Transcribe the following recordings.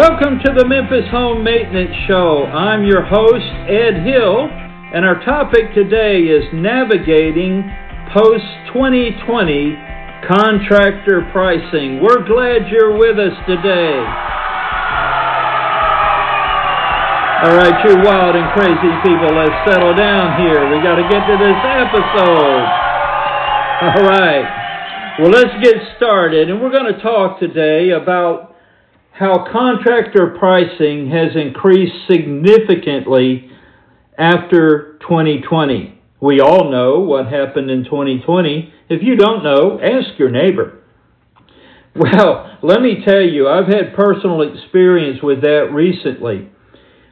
Welcome to the Memphis Home Maintenance Show. I'm your host, Ed Hill, and our topic today is navigating post 2020 contractor pricing. We're glad you're with us today. All right, you wild and crazy people, let's settle down here. We got to get to this episode. All right. Well, let's get started, and we're going to talk today about how contractor pricing has increased significantly after 2020. We all know what happened in 2020. If you don't know, ask your neighbor. Well, let me tell you, I've had personal experience with that recently.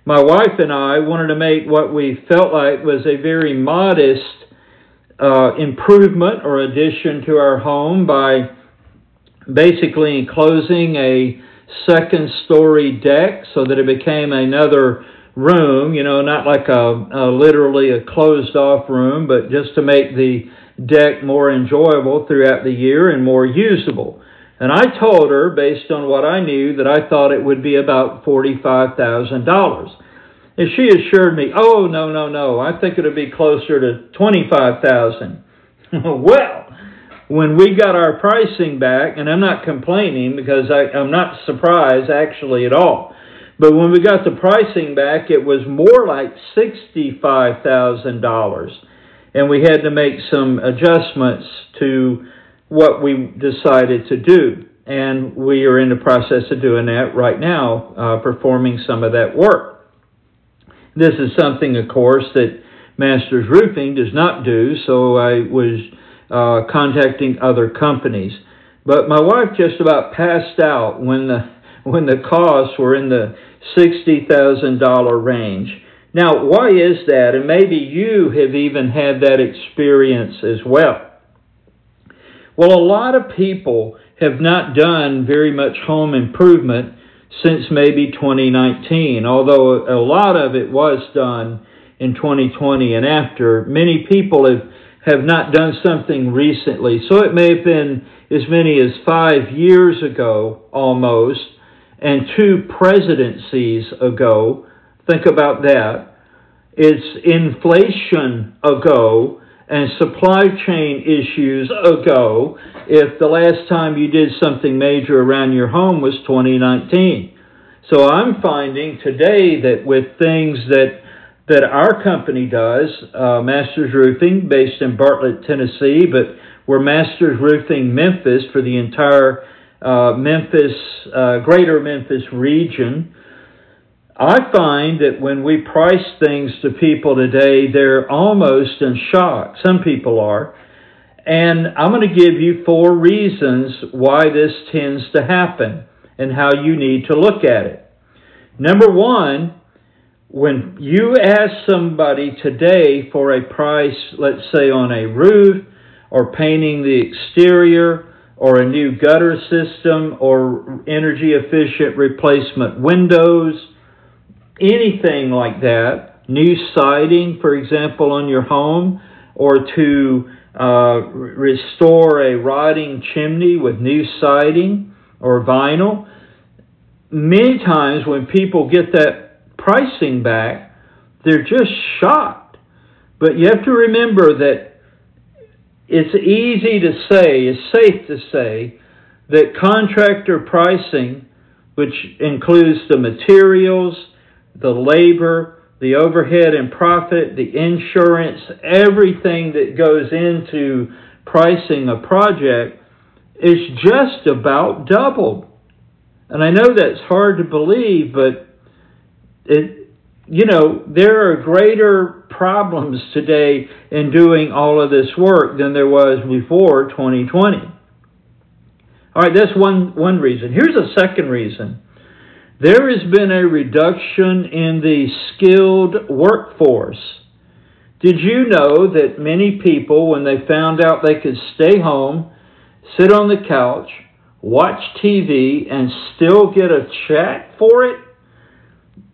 My wife and I wanted to make what we felt like was a very modest uh, improvement or addition to our home by basically enclosing a second story deck so that it became another room, you know, not like a, a, literally a closed off room, but just to make the deck more enjoyable throughout the year and more usable. And I told her, based on what I knew, that I thought it would be about $45,000. And she assured me, oh, no, no, no, I think it'll be closer to 25000 Well, when we got our pricing back, and I'm not complaining because I, I'm not surprised actually at all, but when we got the pricing back, it was more like $65,000. And we had to make some adjustments to what we decided to do. And we are in the process of doing that right now, uh, performing some of that work. This is something, of course, that Masters Roofing does not do, so I was uh, contacting other companies. But my wife just about passed out when the when the costs were in the sixty thousand dollar range. Now, why is that? And maybe you have even had that experience as well. Well, a lot of people have not done very much home improvement since maybe 2019, although a lot of it was done in 2020 and after. Many people have have not done something recently. So it may have been as many as five years ago almost, and two presidencies ago. Think about that. It's inflation ago and supply chain issues ago if the last time you did something major around your home was 2019. So I'm finding today that with things that that our company does, uh, Masters Roofing, based in Bartlett, Tennessee, but we're Masters Roofing Memphis for the entire uh, Memphis, uh, greater Memphis region. I find that when we price things to people today, they're almost in shock. Some people are. And I'm going to give you four reasons why this tends to happen and how you need to look at it. Number one, when you ask somebody today for a price, let's say on a roof or painting the exterior or a new gutter system or energy efficient replacement windows, anything like that, new siding, for example, on your home, or to uh, restore a rotting chimney with new siding or vinyl. Many times when people get that pricing back, they're just shocked. But you have to remember that it's easy to say, it's safe to say, that contractor pricing, which includes the materials, the labor, the overhead and profit, the insurance, everything that goes into pricing a project, is just about doubled. And I know that's hard to believe, but it, you know, there are greater problems today in doing all of this work than there was before 2020. All right, that's one, one reason. Here's a second reason. There has been a reduction in the skilled workforce. Did you know that many people, when they found out they could stay home, sit on the couch, watch TV, and still get a check for it,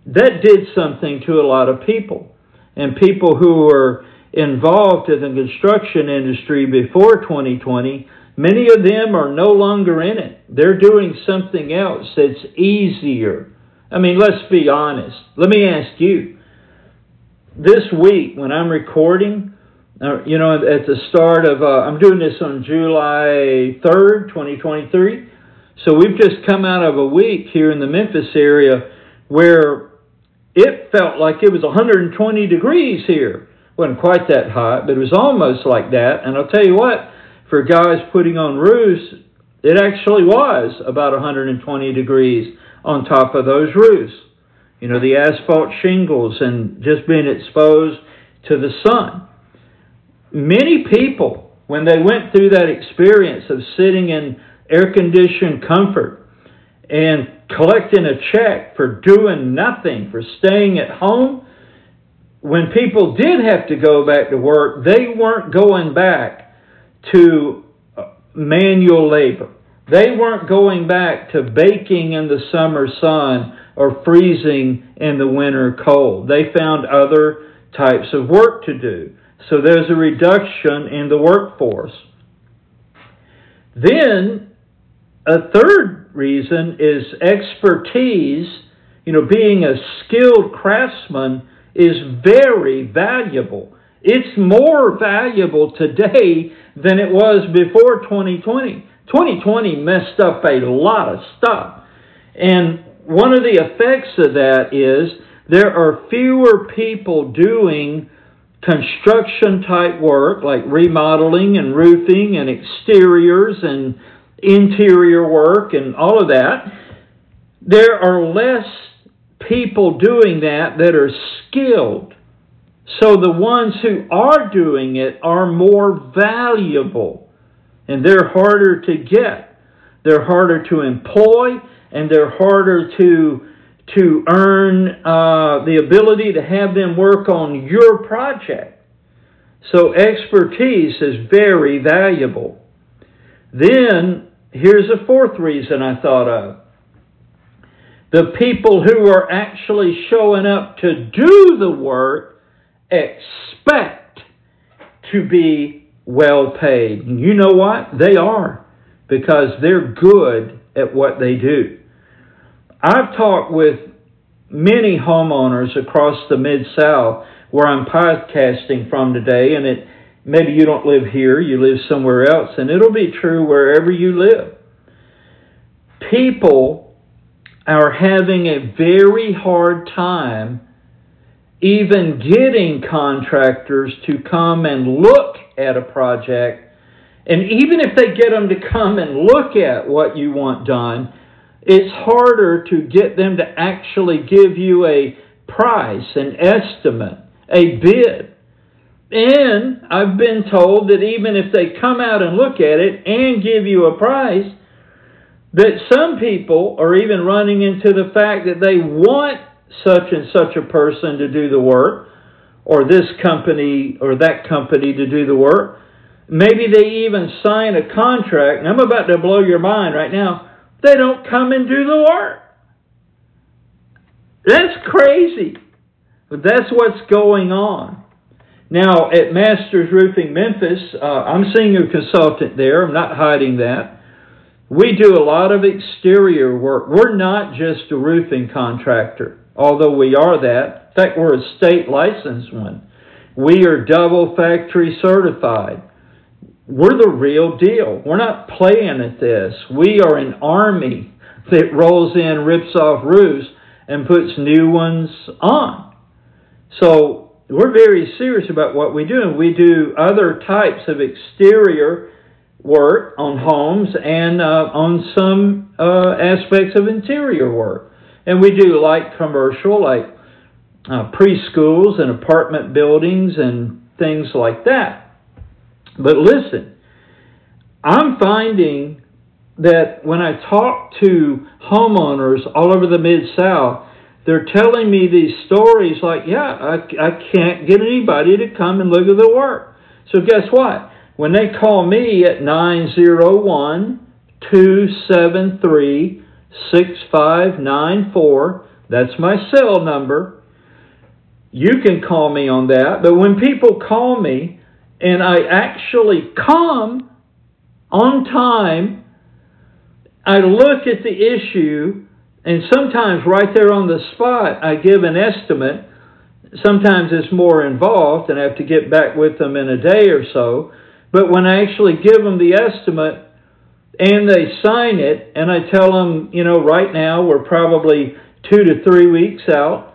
that did something to a lot of people. And people who were involved in the construction industry before 2020, many of them are no longer in it. They're doing something else that's easier I mean, let's be honest. Let me ask you. This week, when I'm recording, uh, you know, at the start of, uh, I'm doing this on July 3rd, 2023. So we've just come out of a week here in the Memphis area where it felt like it was 120 degrees here. Wasn't quite that hot, but it was almost like that. And I'll tell you what, for guys putting on roofs, it actually was about 120 degrees on top of those roofs. You know, the asphalt shingles and just being exposed to the sun. Many people, when they went through that experience of sitting in air conditioned comfort and collecting a check for doing nothing, for staying at home, when people did have to go back to work, they weren't going back to uh, manual labor. They weren't going back to baking in the summer sun or freezing in the winter cold. They found other types of work to do. So there's a reduction in the workforce. Then, a third reason is expertise. You know, being a skilled craftsman is very valuable. It's more valuable today than it was before 2020. 2020 messed up a lot of stuff. And one of the effects of that is there are fewer people doing construction type work like remodeling and roofing and exteriors and interior work and all of that. There are less people doing that that are skilled. So the ones who are doing it are more valuable and they're harder to get. They're harder to employ and they're harder to to earn uh, the ability to have them work on your project. So expertise is very valuable. Then here's a fourth reason I thought of. The people who are actually showing up to do the work expect to be well paid. And you know what? They are because they're good at what they do. I've talked with many homeowners across the Mid South where I'm podcasting from today, and it maybe you don't live here, you live somewhere else, and it'll be true wherever you live. People are having a very hard time even getting contractors to come and look at a project. And even if they get them to come and look at what you want done, it's harder to get them to actually give you a price, an estimate, a bid. And I've been told that even if they come out and look at it and give you a price, that some people are even running into the fact that they want such and such a person to do the work, or this company or that company to do the work. Maybe they even sign a contract, and I'm about to blow your mind right now. They don't come and do the work. That's crazy. But that's what's going on. Now, at Masters Roofing Memphis, uh, I'm senior consultant there. I'm not hiding that. We do a lot of exterior work. We're not just a roofing contractor, although we are that. In fact, we're a state licensed one. We are double factory certified. We're the real deal. We're not playing at this. We are an army that rolls in, rips off roofs, and puts new ones on. So we're very serious about what we do. And we do other types of exterior work on homes and uh, on some uh, aspects of interior work. And we do light commercial, like uh, preschools and apartment buildings and things like that. But listen, I'm finding that when I talk to homeowners all over the Mid South, they're telling me these stories like, yeah, I, I can't get anybody to come and look at the work. So guess what? When they call me at 901 273 6594, that's my cell number. You can call me on that. But when people call me and I actually come on time, I look at the issue And sometimes right there on the spot, I give an estimate. Sometimes it's more involved and I have to get back with them in a day or so. But when I actually give them the estimate and they sign it, and I tell them, you know, right now we're probably two to three weeks out,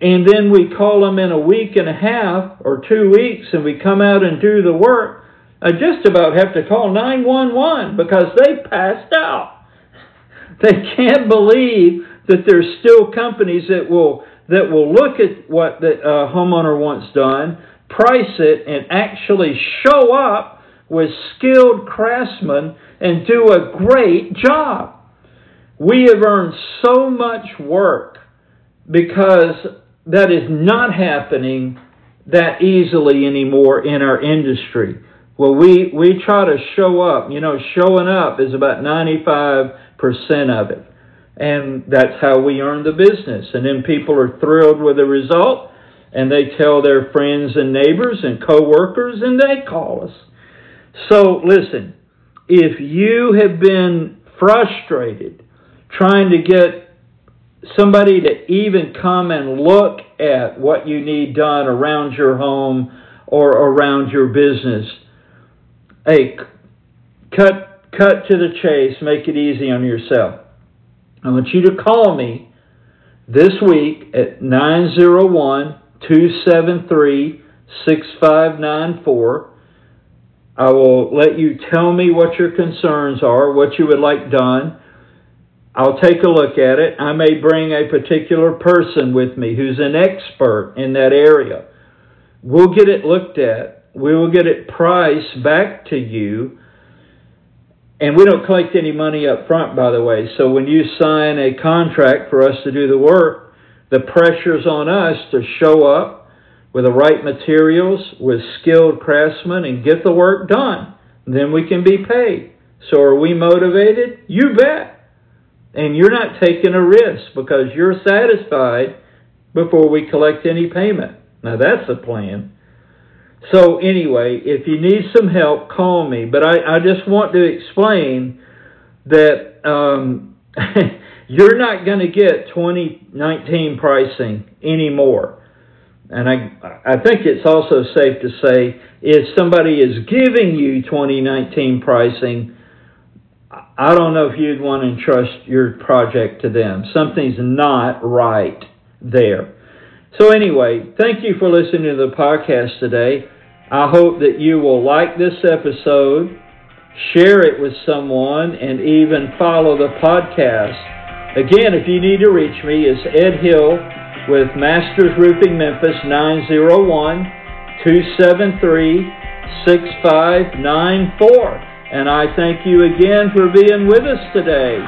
and then we call them in a week and a half or two weeks and we come out and do the work, I just about have to call 911 because they passed out. They can't believe that there's still companies that will that will look at what the uh, homeowner wants done, price it, and actually show up with skilled craftsmen and do a great job. We have earned so much work because that is not happening that easily anymore in our industry. Well, we, we try to show up. You know, showing up is about 95% of it. And that's how we earn the business. And then people are thrilled with the result, and they tell their friends and neighbors and coworkers, and they call us. So, listen, if you have been frustrated trying to get somebody to even come and look at what you need done around your home or around your business. Hey, cut cut to the chase, make it easy on yourself. I want you to call me this week at 901 273 6594. I will let you tell me what your concerns are, what you would like done. I'll take a look at it. I may bring a particular person with me who's an expert in that area. We'll get it looked at. We will get it priced back to you. And we don't collect any money up front, by the way. So when you sign a contract for us to do the work, the pressure's on us to show up with the right materials, with skilled craftsmen, and get the work done. Then we can be paid. So are we motivated? You bet. And you're not taking a risk because you're satisfied before we collect any payment. Now that's the plan. So anyway, if you need some help, call me. But I, I just want to explain that um, you're not going to get 2019 pricing anymore. And I, I think it's also safe to say if somebody is giving you 2019 pricing, I don't know if you'd want to entrust your project to them. Something's not right there. So, anyway, thank you for listening to the podcast today. I hope that you will like this episode, share it with someone, and even follow the podcast. Again, if you need to reach me, it's Ed Hill with Masters Roofing Memphis 901 273 6594. And I thank you again for being with us today.